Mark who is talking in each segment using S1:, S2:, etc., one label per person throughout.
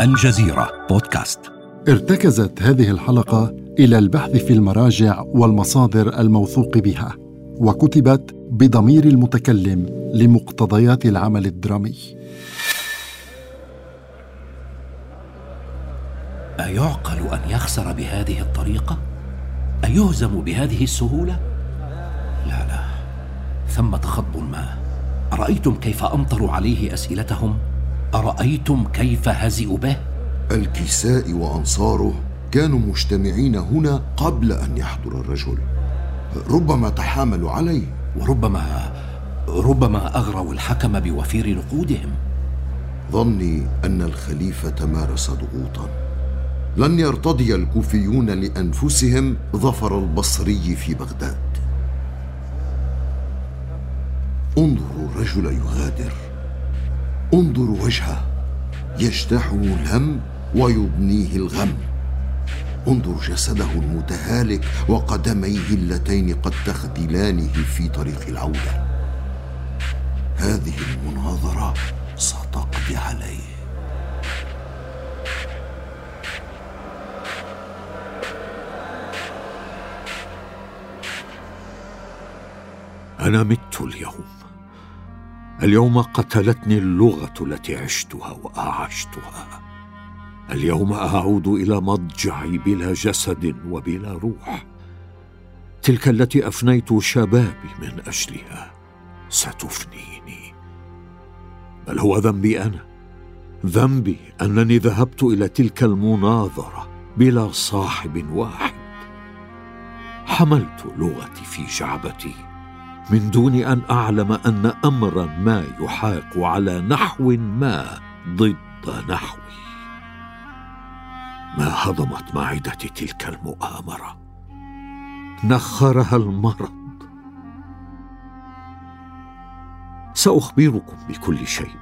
S1: الجزيرة بودكاست
S2: ارتكزت هذه الحلقة إلى البحث في المراجع والمصادر الموثوق بها وكتبت بضمير المتكلم لمقتضيات العمل الدرامي
S1: أيعقل أن يخسر بهذه الطريقة؟ أيهزم بهذه السهولة؟ لا لا ثمة خضب ما أرأيتم كيف أمطروا عليه أسئلتهم؟ أرأيتم كيف هزئوا به؟
S3: الكساء وأنصاره كانوا مجتمعين هنا قبل أن يحضر الرجل. ربما تحاملوا عليه.
S1: وربما ربما أغروا الحكم بوفير نقودهم.
S3: ظني أن الخليفة مارس ضغوطا. لن يرتضي الكوفيون لأنفسهم ظفر البصري في بغداد. انظروا الرجل يغادر. انظروا وجهه يجتاحه الهم ويضنيه الغم. انظر جسده المتهالك وقدميه اللتين قد تخذلانه في طريق العودة. هذه المناظرة ستقضي عليه.
S4: أنا مت اليوم. اليوم قتلتني اللغة التي عشتها واعشتها اليوم أعود إلى مضجعي بلا جسد وبلا روح. تلك التي أفنيت شبابي من أجلها ستفنيني. بل هو ذنبي أنا. ذنبي أنني ذهبت إلى تلك المناظرة بلا صاحب واحد. حملت لغتي في جعبتي. من دون أن أعلم أن أمرا ما يحاق على نحو ما ضد نحوي. ما هضمت معدتي تلك المؤامرة. نخرها المرض. سأخبركم بكل شيء.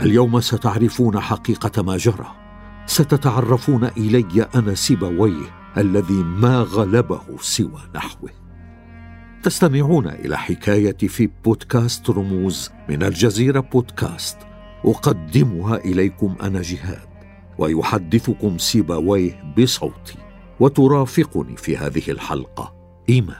S4: اليوم ستعرفون حقيقة ما جرى. ستتعرفون إلي أنا سيبويه الذي ما غلبه سوى نحوه. تستمعون إلى حكايتي في بودكاست رموز من الجزيرة بودكاست. أقدمها إليكم أنا جهاد ويحدثكم سيبويه بصوتي وترافقني في هذه الحلقة. إيمان.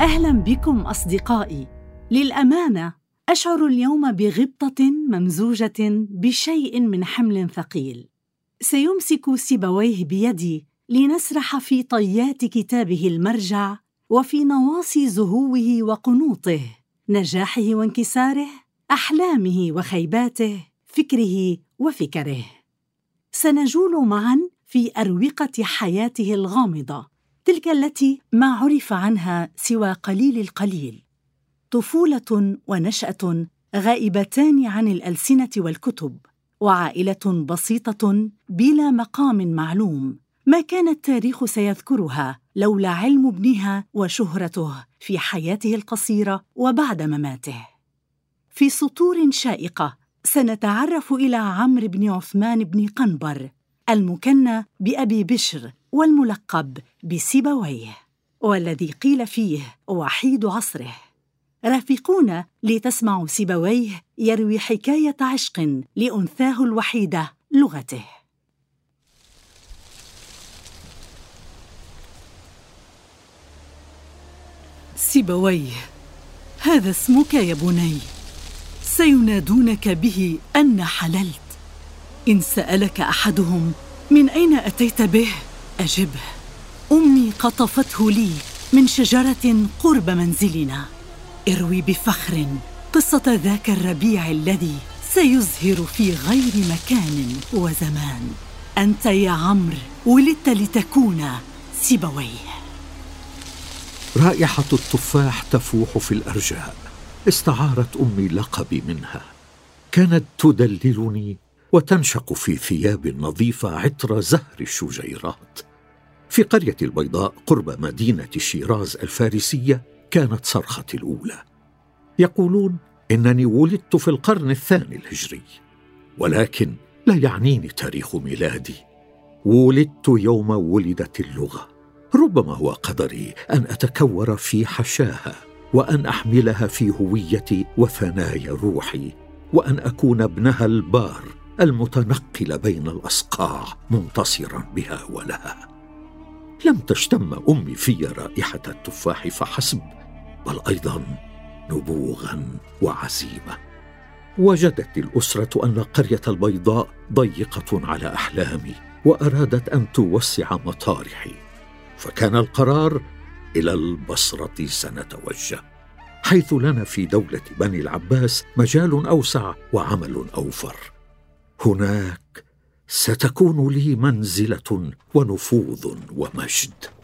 S5: أهلا بكم أصدقائي. للأمانة أشعر اليوم بغبطة ممزوجة بشيء من حمل ثقيل. سيمسك سيبويه بيدي لنسرح في طيات كتابه المرجع وفي نواصي زهوه وقنوطه نجاحه وانكساره أحلامه وخيباته فكره وفكره. سنجول معا في أروقة حياته الغامضة تلك التي ما عرف عنها سوى قليل القليل. طفولة ونشأة غائبتان عن الألسنة والكتب. وعائلة بسيطة بلا مقام معلوم ما كان التاريخ سيذكرها لولا علم ابنها وشهرته في حياته القصيرة وبعد مماته. في سطور شائقة سنتعرف إلى عمرو بن عثمان بن قنبر المكنى بأبي بشر والملقب بسيبويه والذي قيل فيه وحيد عصره. رافقونا لتسمعوا سيبويه يروي حكاية عشق لأنثاه الوحيدة لغته. سيبويه هذا اسمك يا بني. سينادونك به أن حللت. إن سألك أحدهم من أين أتيت به؟ أجبه. أمي قطفته لي من شجرة قرب منزلنا. اروي بفخر قصة ذاك الربيع الذي سيزهر في غير مكان وزمان. أنت يا عمرو ولدت لتكون سيبويه.
S4: رائحة التفاح تفوح في الأرجاء. استعارت أمي لقبي منها. كانت تدللني وتنشق في ثياب نظيفة عطر زهر الشجيرات. في قرية البيضاء قرب مدينة شيراز الفارسية كانت صرختي الأولى. يقولون إنني ولدت في القرن الثاني الهجري ولكن لا يعنيني تاريخ ميلادي. ولدت يوم ولدت اللغة. ربما هو قدري أن أتكور في حشاها وأن أحملها في هويتي وثنايا روحي وأن أكون ابنها البار المتنقل بين الأصقاع منتصرا بها ولها. لم تشتم أمي في رائحة التفاح فحسب بل أيضا نبوغا وعزيمة. وجدت الأسرة أن القريه البيضاء ضيقة على أحلامي وأرادت أن توسع مطارحي. فكان القرار إلى البصرة سنتوجه حيث لنا في دولة بني العباس مجال أوسع وعمل أوفر. هناك ستكون لي منزلة ونفوذ ومجد.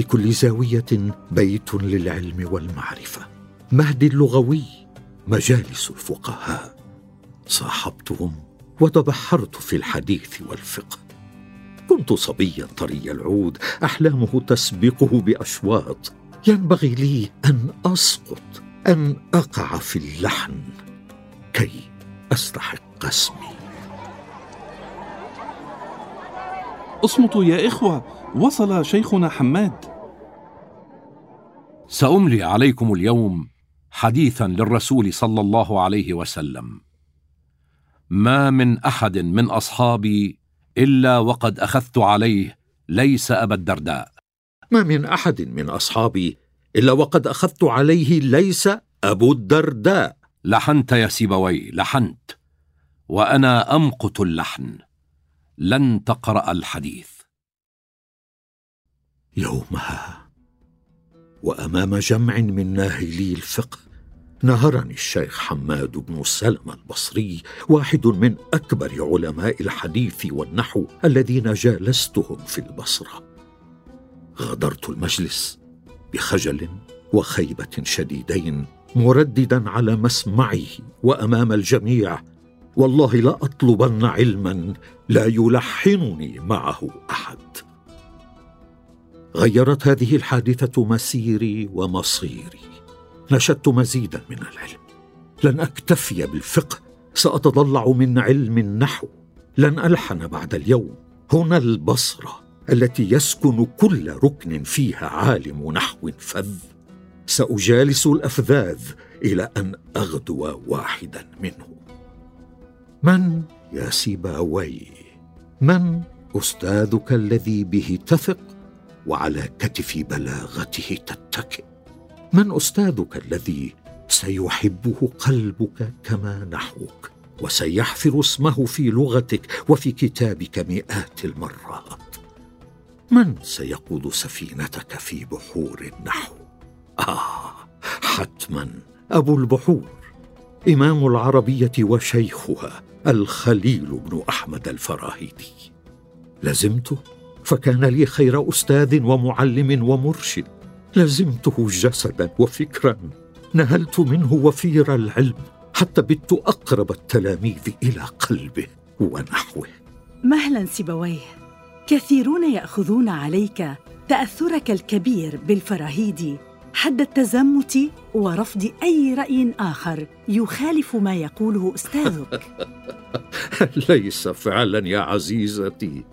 S4: في كل زاوية بيت للعلم والمعرفة. مهد اللغوي مجالس الفقهاء. صاحبتهم وتبحرت في الحديث والفقه. كنت صبيا طري العود أحلامه تسبقه بأشواط. ينبغي لي أن أسقط أن أقع في اللحن. كي أستحق اسمي.
S6: اصمتوا يا إخوة وصل شيخنا حماد.
S1: سأملي عليكم اليوم حديثا للرسول صلى الله عليه وسلم. ما من أحد من أصحابي إلا وقد أخذت عليه ليس أبا الدرداء.
S4: ما من أحد من أصحابي إلا وقد أخذت عليه ليس أبو الدرداء.
S1: لحنت يا سيبوي لحنت وأنا أمقت اللحن. لن تقرأ الحديث.
S4: يومها وأمام جمع من ناهلي الفقه نهرني الشيخ حماد بن سلمى البصري واحد من أكبر علماء الحديث والنحو الذين جالستهم في البصرة. غادرت المجلس بخجل وخيبة شديدين مرددا على مسمعه وأمام الجميع. والله لا أطلبن علما لا يلحنني معه أحد. غيرت هذه الحادثة مسيري ومصيري. نشدت مزيدا من العلم. لن أكتفي بالفقه ساتضلع من علم النحو. لن ألحن بعد اليوم. هنا البصرة التي يسكن كل ركن فيها عالم نحو فذ. سأجالس الأفذاذ إلى أن أغدو واحدا منهم من يا سيباوي؟ من أستاذك الذي به تثق؟ وعلى كتف بلاغته تتكئ. من أستاذك الذي سيحبه قلبك كما نحوك وسيحفر اسمه في لغتك وفي كتابك مئات المرات. من سيقود سفينتك في بحور النحو؟ آه حتما أبو البحور. إمام العربية وشيخها الخليل بن أحمد الفراهيدي. لزمته؟ فكان لي خير أستاذ ومعلم ومرشد. لزمته جسدا وفكرا. نهلت منه وفير العلم حتى بت أقرب التلاميذ إلى قلبه ونحوه.
S5: مهلا سيبويه كثيرون يأخذون عليك تأثرك الكبير بالفراهيدي حد التزمت ورفض أي رأي آخر يخالف ما يقوله أستاذك.
S4: ليس فعلا يا عزيزتي.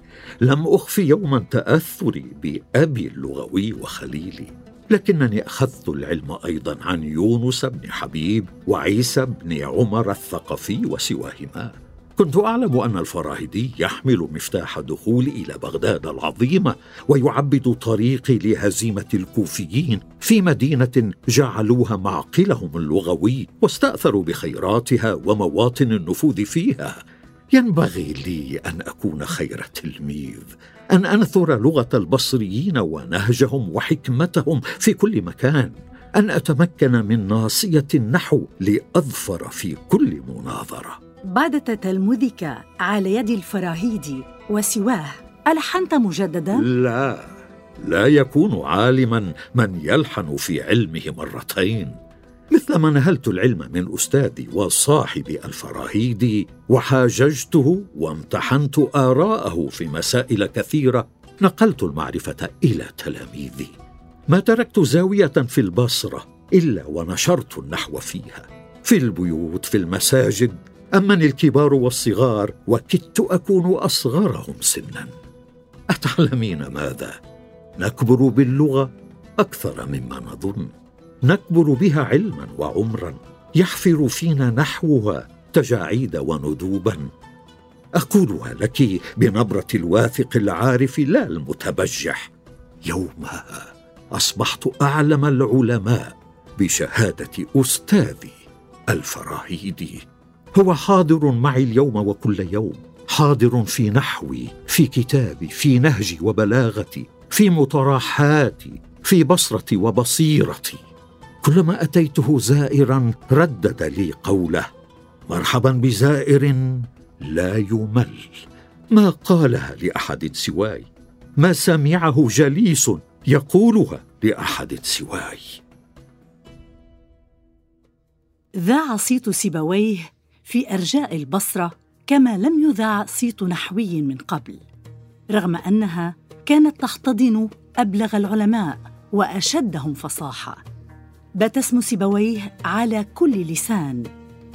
S4: لم أخف يوما تأثري بأبي اللغوي وخليلي لكنني أخذت العلم أيضا عن يونس بن حبيب وعيسى بن عمر الثقفي وسواهما. كنت أعلم أن الفراهيدي يحمل مفتاح دخول إلى بغداد العظيمه ويعبد طريقي لهزيمة الكوفيين في مدينة جعلوها معقلهم اللغوي واستأثروا بخيراتها ومواطن النفوذ فيها. ينبغي لي أن أكون خير تلميذ أن أنثر لغة البصريين ونهجهم وحكمتهم في كل مكان أن أتمكن من ناصية النحو لأظفر في كل مناظرة.
S5: بعد تتلمذك على يد الفراهيدي وسواه. ألحنت مجددا؟
S4: لا لا يكون عالما من يلحن في علمه مرتين. مثلما نهلت العلم من أستاذي وصاحبي الفراهيدي وحاججته وامتحنت آراءه في مسائل كثيرة نقلت المعرفة إلى تلاميذي. ما تركت زاوية في البصرة إلا ونشرت النحو فيها. في البيوت في المساجد امني الكبار والصغار وكدت أكون أصغرهم سنا. أتعلمين ماذا؟ نكبر باللغة أكثر مما نظن. نكبر بها علما وعمرا. يحفر فينا نحوها تجاعيد وندوبا. أقولها لك بنبرة الواثق العارف لا المتبجح. يومها أصبحت أعلم العلماء بشهادة أستاذي الفراهيدي. هو حاضر معي اليوم وكل يوم حاضر في نحوي في كتابي في نهجي وبلاغتي في مطرحاتي في بصرتي وبصيرتي. كلما أتيته زائرا ردد لي قوله مرحبا بزائر لا يمل. ما قالها لأحد سواي؟ ما سمعه جليس يقولها لأحد سواي.
S5: ذاع صيت سيبويه في أرجاء البصرة كما لم يذع صيت نحوي من قبل رغم أنها كانت تحتضن أبلغ العلماء وأشدهم فصاحة. بات اسم سيبويه على كل لسان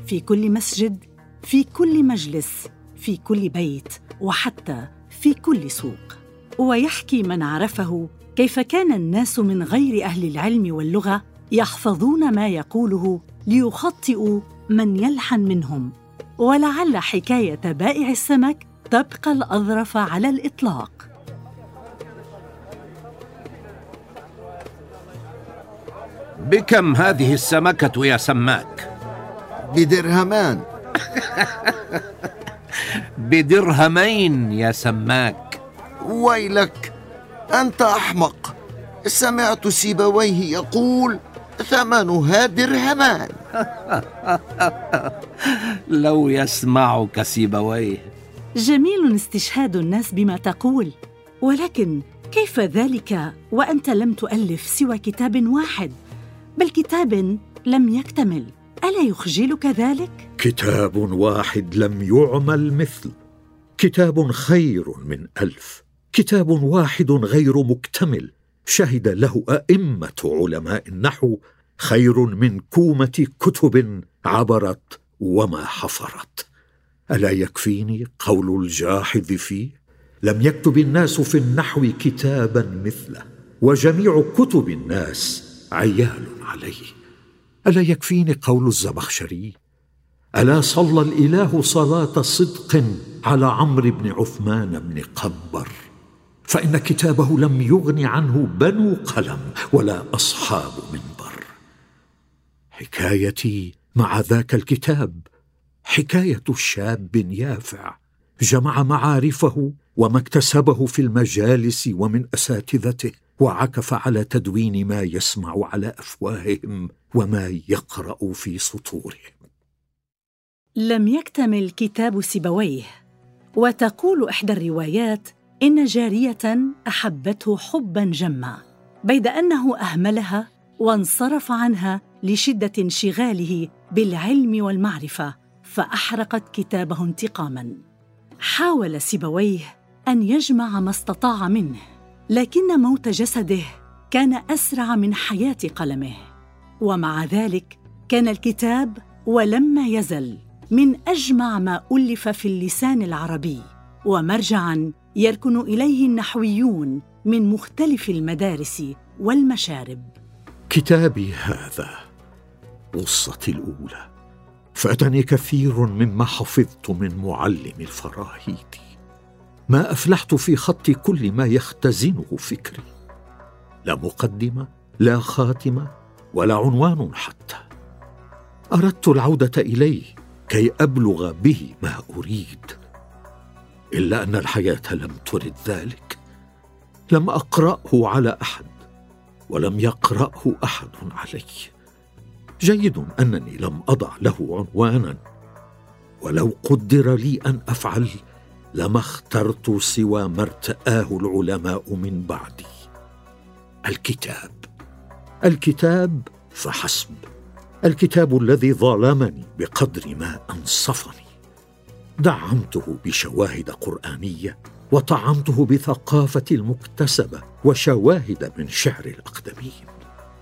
S5: في كل مسجد في كل مجلس في كل بيت وحتى في كل سوق. ويحكي من عرفه كيف كان الناس من غير أهل العلم واللغة يحفظون ما يقوله ليخطئوا من يلحن منهم. ولعل حكاية بائع السمك تبقى الأظرف على الإطلاق.
S1: بكم هذه السمكة يا سماك؟
S3: بدرهمان.
S1: بدرهمين يا سماك.
S3: ويلك أنت أحمق. سمعت سيبويه يقول ثمنها درهمان
S1: لو يسمعك سيبويه.
S5: جميل استشهاد الناس بما تقول. ولكن كيف ذلك وأنت لم تؤلف سوى كتاب واحد؟ بل كتاب لم يكتمل. ألا يخجلك ذلك؟
S4: كتاب واحد لم يعمل مثل. كتاب خير من ألف. كتاب واحد غير مكتمل. شهد له أئمة علماء النحو خير من كومة كتب عبرت وما حفرت. ألا يكفيني قول الجاحظ فيه؟ لم يكتب الناس في النحو كتابا مثله وجميع كتب الناس عيال عليه. ألا يكفيني قول الزمخشري ألا صلى الإله صلاة صدق على عمرو بن عثمان بن قبر؟ فإن كتابه لم يغن عنه بنو قلم ولا أصحاب منبر. حكايتي مع ذاك الكتاب. حكاية شاب يافع. جمع معارفه وما اكتسبه في المجالس ومن أساتذته وعكف على تدوين ما يسمع على أفواههم وما يقرأ في سطورهم.
S5: لم يكتمل كتاب سيبويه وتقول إحدى الروايات إن جارية أحبته حبا جما بيد أنه أهملها وانصرف عنها لشدة انشغاله بالعلم والمعرفة فأحرقت كتابه انتقاما. حاول سيبويه أن يجمع ما استطاع منه لكن موت جسده كان أسرع من حياة قلمه. ومع ذلك كان الكتاب ولما يزل من أجمع ما ألف في اللسان العربي ومرجعا يركن إليه النحويون من مختلف المدارس والمشارب.
S4: كتابي هذا قصتي الأولى. فأتني كثير مما حفظت من معلم الفراهيدي ما أفلحت في خط كل ما يختزنه فكري. لا مقدمة لا خاتمة ولا عنوان حتى. أردت العودة إليه كي أبلغ به ما أريد. إلا أن الحياة لم ترد ذلك. لم أقرأه على أحد ولم يقرأه أحد علي. جيد أنني لم أضع له عنوانا ولو قدر لي أن أفعل لما اخترت سوى ما ارتآه العلماء من بعدي. الكتاب الكتاب فحسب. الكتاب الذي ظلمني بقدر ما أنصفني. دعمته بشواهد قرآنية وطعمته بثقافتي المكتسبة وشواهد من شعر الأقدمين.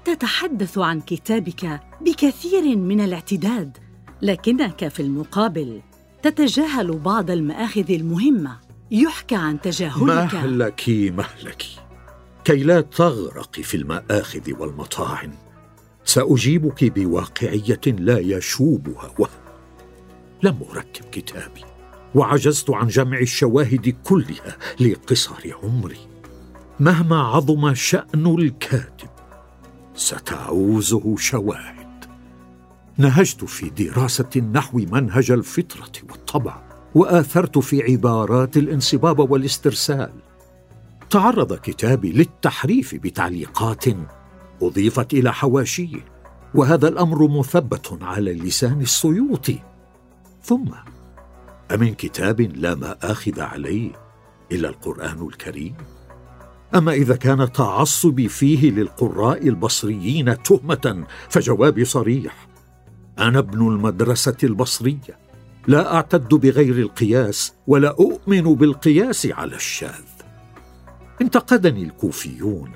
S5: تتحدث عن كتابك بكثير من الاعتداد لكنك في المقابل تتجاهل بعض المآخذ المهمة. يحكى عن تجاهلك.
S4: مهلك مهلك؟ كي لا تغرقي في المآخذ والمطاعن سأجيبك بواقعية لا يشوبها وهم. لم أركب كتابي. وعجزت عن جمع الشواهد كلها لقصر عمري. مهما عظم شأن الكاتب ستعوزه شواهد. نهجت في دراسة النحو منهج الفطرة والطبع وآثرت في عبارات الانصباب والاسترسال. تعرض كتابي للتحريف بتعليقات أضيفت إلى حواشيه وهذا الأمر مثبت على لسان السيوطي ثم أمن كتاب لا مآخذ عليه إلا القرآن الكريم؟ أما إذا كان تعصبي فيه للقراء البصريين تهمة فجوابي صريح. أنا ابن المدرسة البصرية لا أعتد بغير القياس ولا أؤمن بالقياس على الشاذ. انتقدني الكوفيون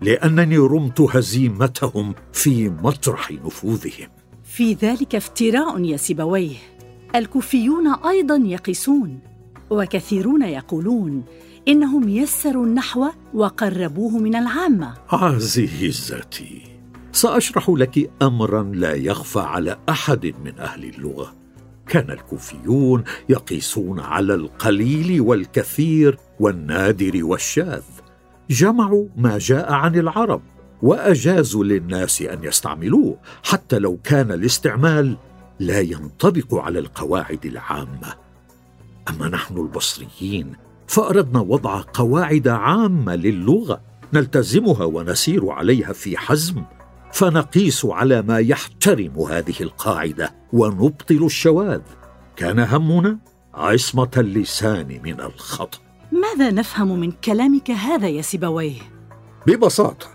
S4: لأنني رمت هزيمتهم في مطرح نفوذهم.
S5: في ذلك افتراء يا سيبويه. الكوفيون أيضا يقيسون وكثيرون يقولون إنهم يسروا النحو وقربوه من العامة.
S4: عزيزتي سأشرح لك امرا لا يخفى على أحد من أهل اللغة. كان الكوفيون يقيسون على القليل والكثير والنادر والشاذ. جمعوا ما جاء عن العرب وأجازوا للناس أن يستعملوه حتى لو كان الاستعمال لا ينطبق على القواعد العامة. أما نحن البصريين فأردنا وضع قواعد عامة للغة نلتزمها ونسير عليها في حزم فنقيس على ما يحترم هذه القاعدة ونبطل الشواذ. كان همنا عصمة اللسان من الخطا
S5: ماذا نفهم من كلامك هذا يا سيبويه؟
S4: ببساطة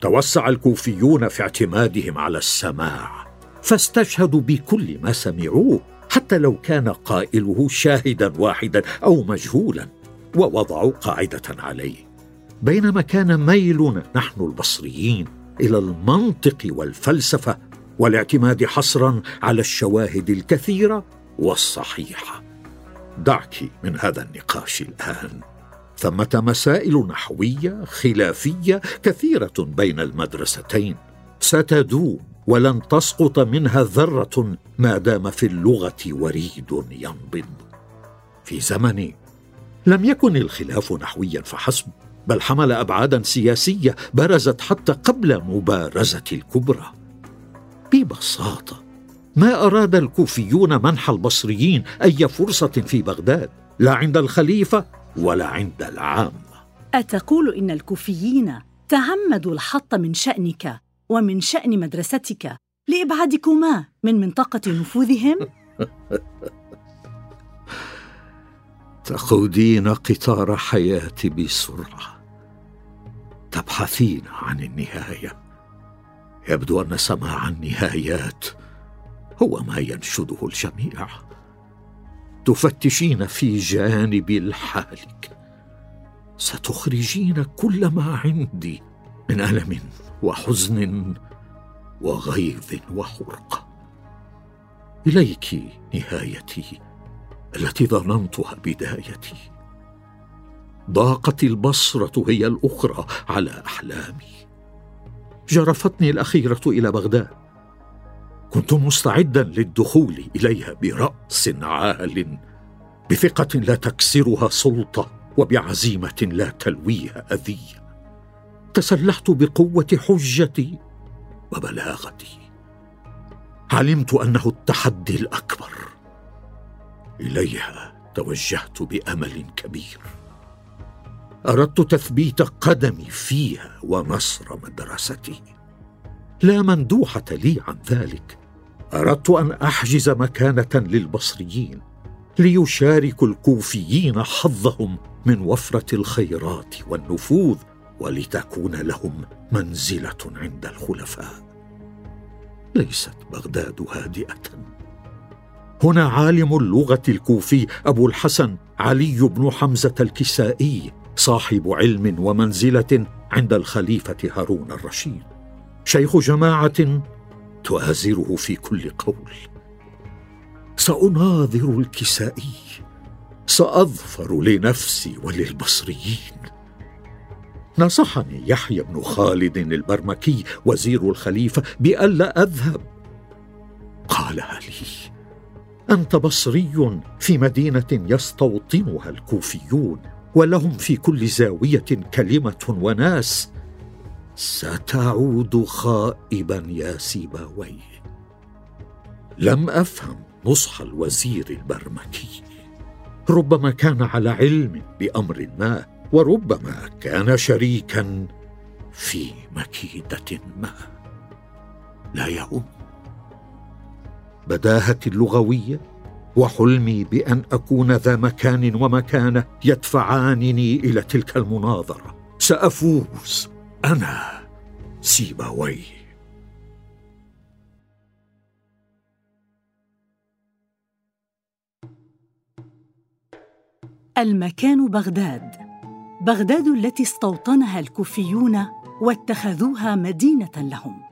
S4: توسع الكوفيون في اعتمادهم على السماع. فاستشهدوا بكل ما سمعوه حتى لو كان قائله شاهدا واحدا أو مجهولا ووضعوا قاعدة عليه. بينما كان ميلنا نحن البصريين إلى المنطق والفلسفة والاعتماد حصرا على الشواهد الكثيرة والصحيحة. دعك من هذا النقاش الآن. ثمة مسائل نحوية خلافية كثيرة بين المدرستين. ستدوم ولن تسقط منها ذرة ما دام في اللغة وريد ينبض في زمني لم يكن الخلاف نحويا فحسب بل حمل ابعادا سياسية برزت حتى قبل مبارزة الكبرى. ببساطة ما أراد الكوفيون منح البصريين أي فرصة في بغداد لا عند الخليفة ولا عند العامة.
S5: أتقول إن الكوفيين تعمدوا الحط من شأنك؟ ومن شأن مدرستك لإبعادكما من منطقة نفوذهم؟
S4: تقودين قطار حياتي بسرعة. تبحثين عن النهاية. يبدو أن سماع النهايات هو ما ينشده الجميع. تفتشين في جانب الحالك. ستخرجين كل ما عندي من ألم. وحزن وغيظ وحرقة. إليك نهايتي التي ظننتها بدايتي. ضاقت البصرة هي الأخرى على أحلامي. جرفتني الأخيرة إلى بغداد. كنت مستعدا للدخول إليها برأس عال بثقة لا تكسرها سلطة وبعزيمة لا تلويها أذية. تسلحت بقوة حجتي وبلاغتي. علمت أنه التحدي الأكبر. إليها توجهت بأمل كبير. أردت تثبيت قدمي فيها ونصر مدرستي. لا مندوحة لي عن ذلك. أردت أن أحجز مكانة للبصريين ليشاركوا الكوفيين حظهم من وفرة الخيرات والنفوذ ولتكون لهم منزلة عند الخلفاء. ليست بغداد هادئة. هنا عالم اللغة الكوفي أبو الحسن علي بن حمزة الكسائي صاحب علم ومنزلة عند الخليفة هارون الرشيد. شيخ جماعة تؤازره في كل قول. سأناظر الكسائي. سأظفر لنفسي وللبصريين. نصحني يحيى بن خالد البرمكي وزير الخليفة بالا أذهب. قالها لي أنت بصري في مدينة يستوطنها الكوفيون ولهم في كل زاوية كلمة وناس. ستعود خائبا يا سيباويه لم أفهم نصح الوزير البرمكي. ربما كان على علم بأمر ما. وربما كان شريكا في مكيدة ما. لا يهم بداهتي اللغوية وحلمي بأن أكون ذا مكان ومكانة يدفعانني إلى تلك المناظرة. سأفوز. أنا سيبويه
S5: المكان بغداد. بغداد التي استوطنها الكوفيون واتخذوها مدينة لهم.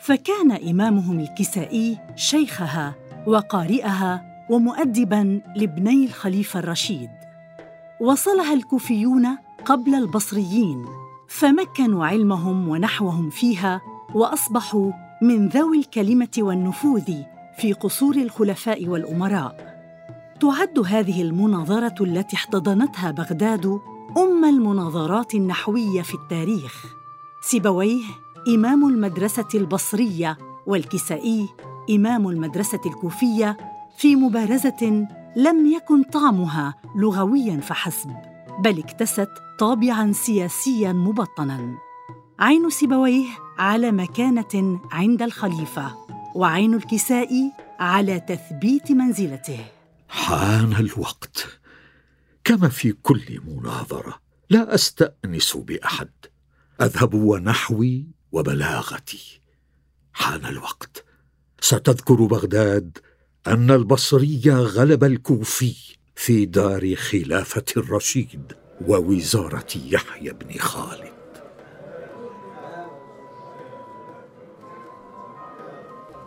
S5: فكان إمامهم الكسائي شيخها وقارئها ومؤدبا لابني الخليفة الرشيد. وصلها الكوفيون قبل البصريين فمكنوا علمهم ونحوهم فيها وأصبحوا من ذوي الكلمة والنفوذ في قصور الخلفاء والأمراء. تعد هذه المناظرة التي احتضنتها بغداد أم المناظرات النحوية في التاريخ. سيبويه إمام المدرسة البصرية والكسائي إمام المدرسة الكوفية في مبارزة لم يكن طعمها لغويا فحسب بل اكتست طابعا سياسيا مبطنا. عين سيبويه على مكانة عند الخليفة وعين الكسائي على تثبيت منزلته.
S4: حان الوقت. كما في كل مناظرة لا أستأنس بأحد. أذهب ونحوي وبلاغتي. حان الوقت. ستذكر بغداد أن البصري غلب الكوفي في دار خلافة الرشيد ووزارة يحيى بن خالد.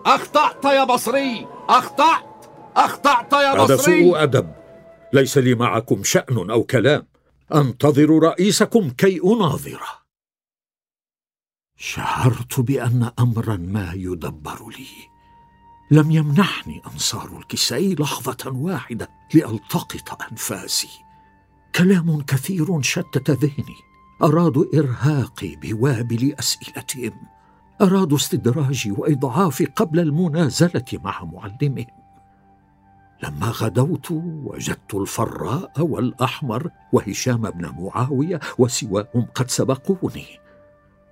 S1: أخطأت يا بصري! أخطأت! أخطأت يا
S4: هذا
S1: بصري!
S4: سوء أدب. ليس لي معكم شأن أو كلام. أنتظر رئيسكم كي اناظره شعرت بأن أمرا ما يدبر لي. لم يمنحني أنصار الكسائي لحظة واحدة لألتقط أنفاسي. كلام كثير شتت ذهني. ارادوا إرهاقي بوابل أسئلتهم. ارادوا استدراجي واضعافي قبل المنازلة مع معلمهم. لما غدوت وجدت الفراء والأحمر وهشام بن معاوية وسواهم قد سبقوني.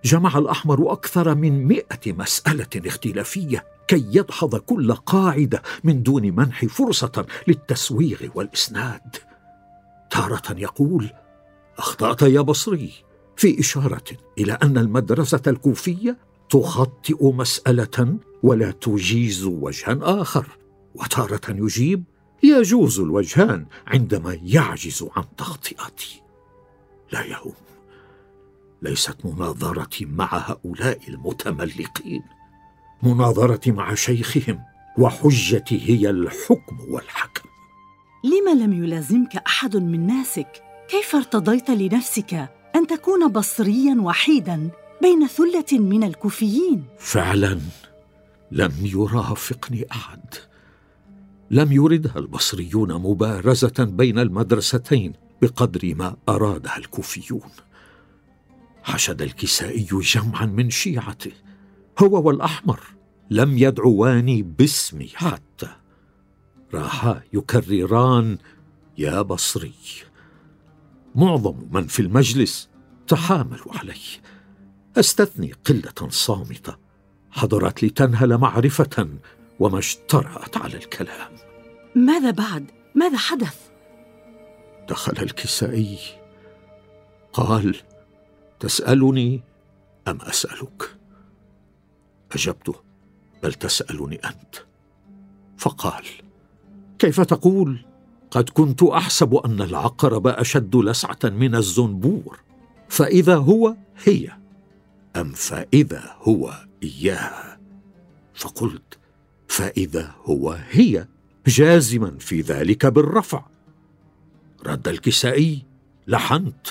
S4: جمع الأحمر أكثر من مائه مسألة اختلافية كي يدحض كل قاعدة من دون منح فرصة للتسويغ والإسناد. تارة يقول أخطأت يا بصري في إشارة إلى أن المدرسة الكوفية تخطئ مسألة ولا تجيز وجها آخر. وتارة يجيب يجوز الوجهان عندما يعجز عن تخطئتي. لا يهم ليست مناظرتي مع هؤلاء المتملقين. مناظرتي مع شيخهم وحجتي هي الحكم والحكم.
S5: لم لم يلازمك أحد من ناسك؟ كيف ارتضيت لنفسك أن تكون بصريا وحيدا بين ثلة من الكوفيين؟
S4: فعلا لم يرافقني أحد. لم يردها البصريون مبارزة بين المدرستين بقدر ما أرادها الكوفيون. حشد الكسائي جمعا من شيعته هو والأحمر لم يدعواني باسمي حتى. راحا يكرران يا بصري معظم من في المجلس تحاملوا علي أستثني قلة صامتة حضرت لتنهل معرفة وما اشترأت على الكلام.
S5: ماذا بعد؟ ماذا حدث؟
S4: دخل الكسائي. قال تسألني أم أسألك؟ أجبته بل تسألني أنت. فقال كيف تقول؟ قد كنت أحسب أن العقرب أشد لسعة من الزنبور. فإذا هو هي. أم فإذا هو إياها؟ فقلت فإذا هو هي جازما في ذلك بالرفع. رد الكسائي لحنت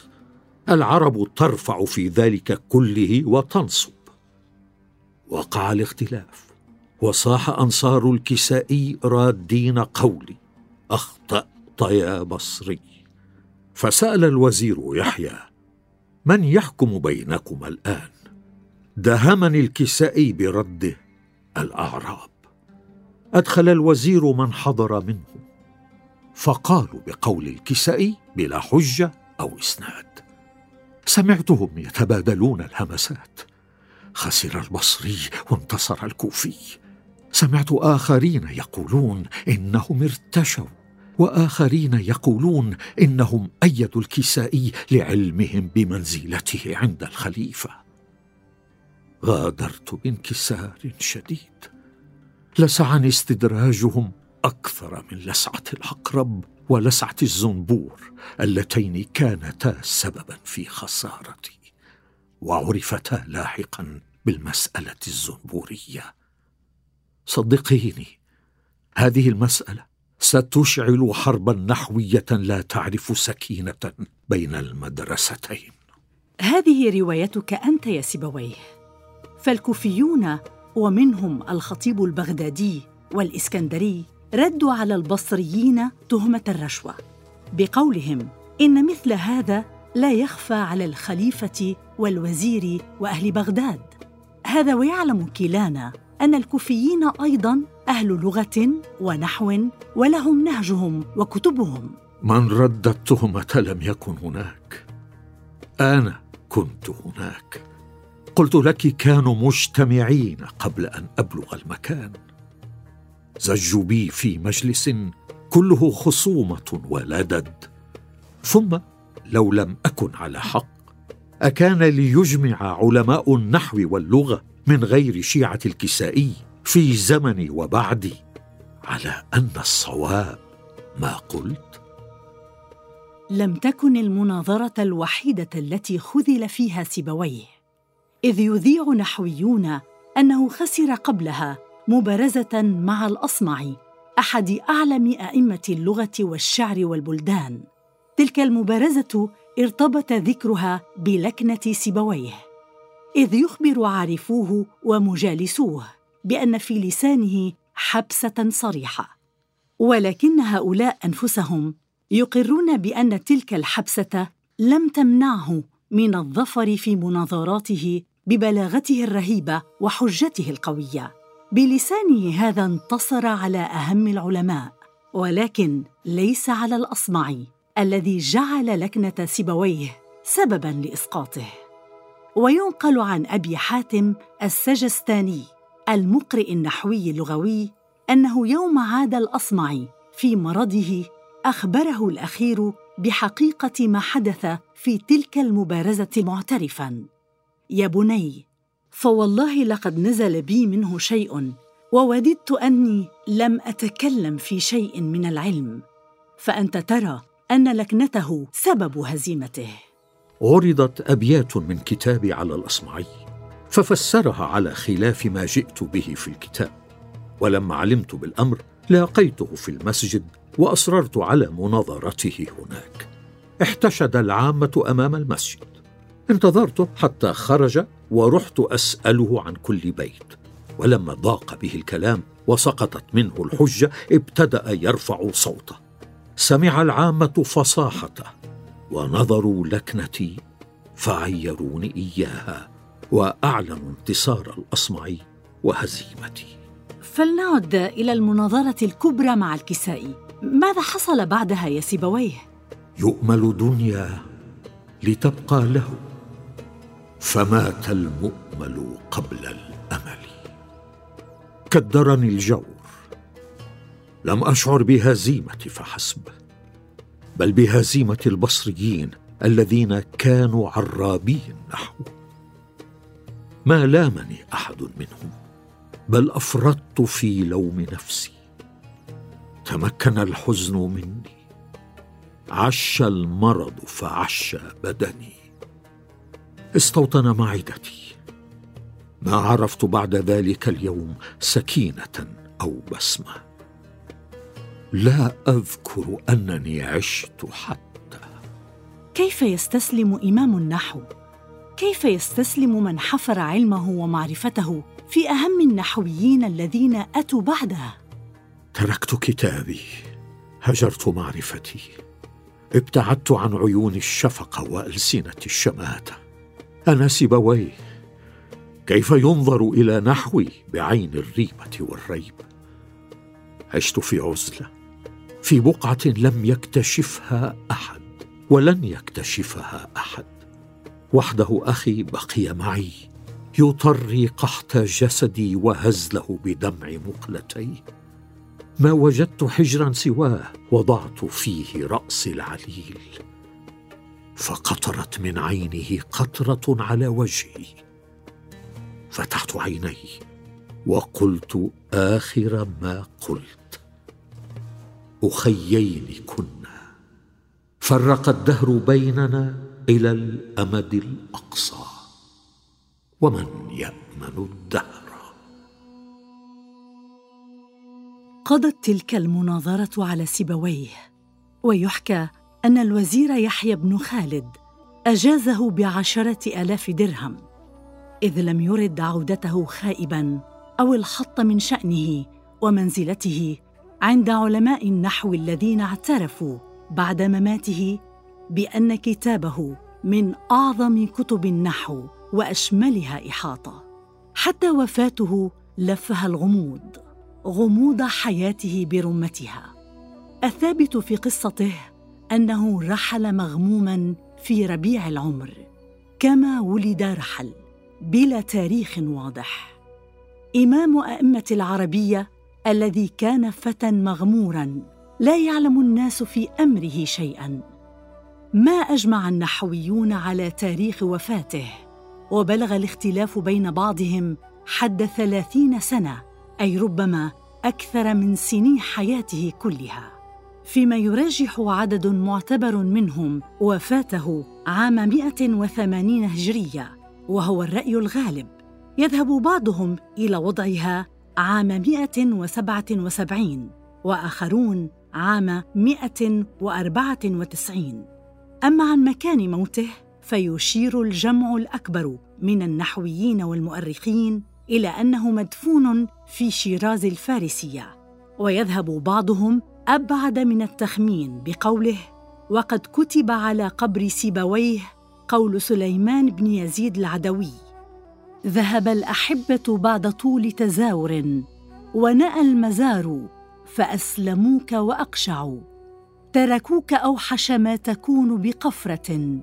S4: العرب ترفع في ذلك كله وتنصب. وقع الاختلاف وصاح أنصار الكسائي رادين قولي اخطات يا بصري. فسأل الوزير يحيى من يحكم بينكما الآن؟ دهمني الكسائي برده الأعراب. أدخل الوزير من حضر منهم فقالوا بقول الكسائي بلا حجة أو إسناد. سمعتهم يتبادلون الهمسات. خسر البصري وانتصر الكوفي. سمعت آخرين يقولون إنهم ارتشوا وآخرين يقولون إنهم أيدوا الكسائي لعلمهم بمنزلته عند الخليفة. غادرت بانكسار شديد. لسعني استدراجهم أكثر من لسعة العقرب ولسعة الزنبور اللتين كانتا سببا في خسارتي وعرفتا لاحقا بالمسألة الزنبورية. صدقيني هذه المسألة ستشعل حربا نحوية لا تعرف سكينة بين المدرستين.
S5: هذه روايتك أنت يا سيبويه. فالكوفيون ومنهم الخطيب البغدادي والإسكندري ردوا على البصريين تهمة الرشوة بقولهم إن مثل هذا لا يخفى على الخليفة والوزير وأهل بغداد. هذا ويعلم كلانا أن الكوفيين أيضا أهل لغة ونحو ولهم نهجهم وكتبهم.
S4: من رد التهمه لم يكن هناك. أنا كنت هناك. قلت لك كانوا مجتمعين قبل أن أبلغ المكان. زجوا بي في مجلس كله خصومة ولدد. ثم لو لم أكن على حق أكان ليجمع علماء النحو واللغة من غير شيعة الكسائي في زمني وبعدي على أن الصواب ما قلت.
S5: لم تكن المناظرة الوحيدة التي خذل فيها سيبويه. إذ يذيع نحويون أنه خسر قبلها مبارزة مع الاصمعي أحد أعلم أئمة اللغة والشعر والبلدان. تلك المبارزة ارتبط ذكرها بلكنة سيبويه إذ يخبر عارفوه ومجالسوه بأن في لسانه حبسة صريحة. ولكن هؤلاء أنفسهم يقرون بأن تلك الحبسة لم تمنعه من الظفر في مناظراته ببلاغته الرهيبة وحجته القوية. بلسانه هذا انتصر على أهم العلماء ولكن ليس على الأصمعي الذي جعل لكنة سيبويه سببا لإسقاطه. وينقل عن أبي حاتم السجستاني المقرئ النحوي اللغوي أنه يوم عاد الأصمعي في مرضه أخبره الأخير بحقيقة ما حدث في تلك المبارزة معترفا. يا بني فوالله لقد نزل بي منه شيء ووددت أني لم أتكلم في شيء من العلم. فأنت ترى أن لكنته سبب هزيمته.
S4: عرضت أبيات من كتابي على الأصمعي ففسرها على خلاف ما جئت به في الكتاب. ولما علمت بالأمر لاقيته في المسجد وأصررت على مناظرته هناك. احتشد العامة أمام المسجد. انتظرته حتى خرج ورحت أسأله عن كل بيت. ولما ضاق به الكلام وسقطت منه الحجة ابتدأ يرفع صوته. سمع العامة فصاحته ونظروا لكنتي فعيروني إياها واعلنوا انتصار الأصمعي وهزيمتي.
S5: فلنعد إلى المناظرة الكبرى مع الكسائي ماذا حصل بعدها يا سيبويه؟
S4: يؤمل دنيا لتبقى له. فمات المؤمل قبل الأمل. كدرني الجور. لم أشعر بهزيمتي فحسب بل بهزيمة البصريين الذين كانوا عرابين نحو. ما لامني أحد منهم بل أفرطت في لوم نفسي. تمكن الحزن مني. عش المرض فعش بدني. استوطن معدتي. ما عرفت بعد ذلك اليوم سكينة أو بسمة. لا أذكر أنني عشت حتى.
S5: كيف يستسلم إمام النحو؟ كيف يستسلم من حفر علمه ومعرفته في أهم النحويين الذين أتوا بعده؟
S4: تركت كتابي هجرت معرفتي. ابتعدت عن عيون الشفقه وألسنة الشماتة. أنا سيبويه كيف ينظر إلى نحوي بعين الريبة والريب؟ عشت في عزلة في بقعة لم يكتشفها أحد ولن يكتشفها أحد. وحده أخي بقي معي يطري قحط جسدي وهزله بدمع مقلتيه ما وجدت حجرا سواه وضعت فيه رأس العليل. فقطرت من عينه قطرة على وجهي. فتحت عيني وقلت آخر ما قلت. أخيين كنا. فرق الدهر بيننا إلى الأمد الأقصى. ومن يأمن الدهر؟
S5: قضت تلك المناظرة على سيبويه ويحكى أن الوزير يحيى بن خالد أجازه بعشرة آلاف درهم إذ لم يرد عودته خائبا أو الحط من شأنه ومنزلته عند علماء النحو الذين اعترفوا بعد مماته بأن كتابه من أعظم كتب النحو وأشملها إحاطة حتى وفاته لفها الغموض. غموض حياته برمتها. الثابت في قصته أنه رحل مغموما في ربيع العمر كما ولد رحل بلا تاريخ واضح. إمام أئمة العربية الذي كان فتى مغمورا لا يعلم الناس في أمره شيئا. ما أجمع النحويون على تاريخ وفاته وبلغ الاختلاف بين بعضهم حد ثلاثين سنة أي ربما أكثر من سني حياته كلها. فيما يرجح عدد معتبر منهم وفاته عام 180 هجرية وهو الرأي الغالب. يذهب بعضهم إلى وضعها عام 177 وآخرون عام 194 أما عن مكان موته فيشير الجمع الأكبر من النحويين والمؤرخين إلى أنه مدفون في شيراز الفارسية ويذهب بعضهم أبعد من التخمين بقوله وقد كتب على قبر سيبويه قول سليمان بن يزيد العدوي ذهب الأحبة بعد طول تزاور ونأى المزار فأسلموك وأقشعوا. تركوك أوحش ما تكون بقفرة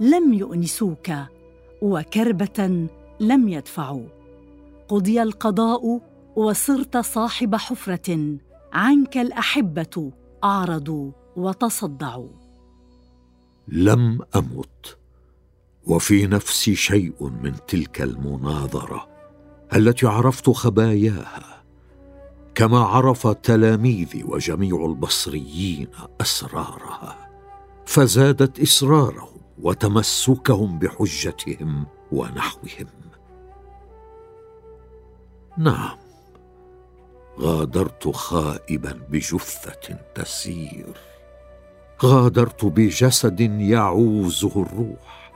S5: لم يؤنسوك وكربة لم يدفعوا. قضي القضاء وصرت صاحب حفرة عنك الأحبة اعرضوا وتصدعوا
S4: لم أمت وفي نفسي شيء من تلك المناظرة التي عرفت خباياها كما عرف تلاميذي وجميع البصريين أسرارها فزادت إصرارهم وتمسكهم بحجتهم ونحوهم. نعم. غادرت خائبا بجثة تسير. غادرت بجسد يعوزه الروح.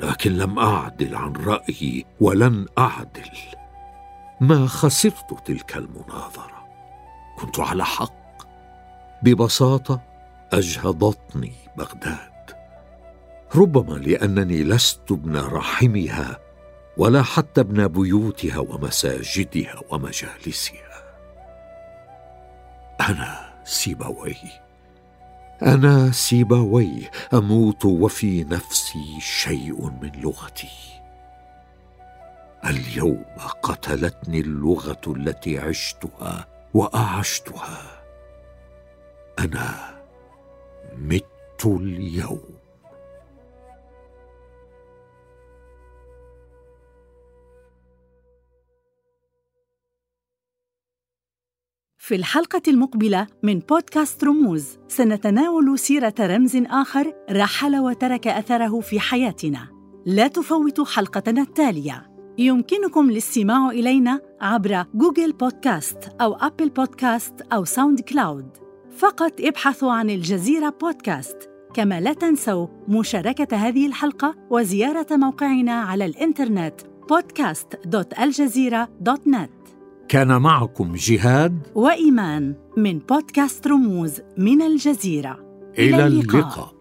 S4: لكن لم أعدل عن رأيي ولن أعدل. ما خسرت تلك المناظرة. كنت على حق. ببساطة أجهضتني بغداد. ربما لأنني لست ابن رحمها. ولا حتى ابن بيوتها ومساجدها ومجالسها. أنا سيبويه أنا سيبويه أموت وفي نفسي شيء من لغتي. اليوم قتلتني اللغة التي عشتها وأعشتها. أنا مت اليوم.
S5: في الحلقة المقبلة من بودكاست رموز. سنتناول سيرة رمز آخر رحل وترك أثره في حياتنا. لا تفوتوا حلقتنا التالية. يمكنكم الاستماع إلينا عبر جوجل بودكاست أو أبل بودكاست أو ساوند كلاود. فقط ابحثوا عن الجزيرة بودكاست. كما لا تنسوا مشاركة هذه الحلقة وزيارة موقعنا على الإنترنت podcast.aljazeera.net
S4: كان معكم جهاد
S5: وإيمان من بودكاست رموز من الجزيرة.
S4: إلى اللقاء.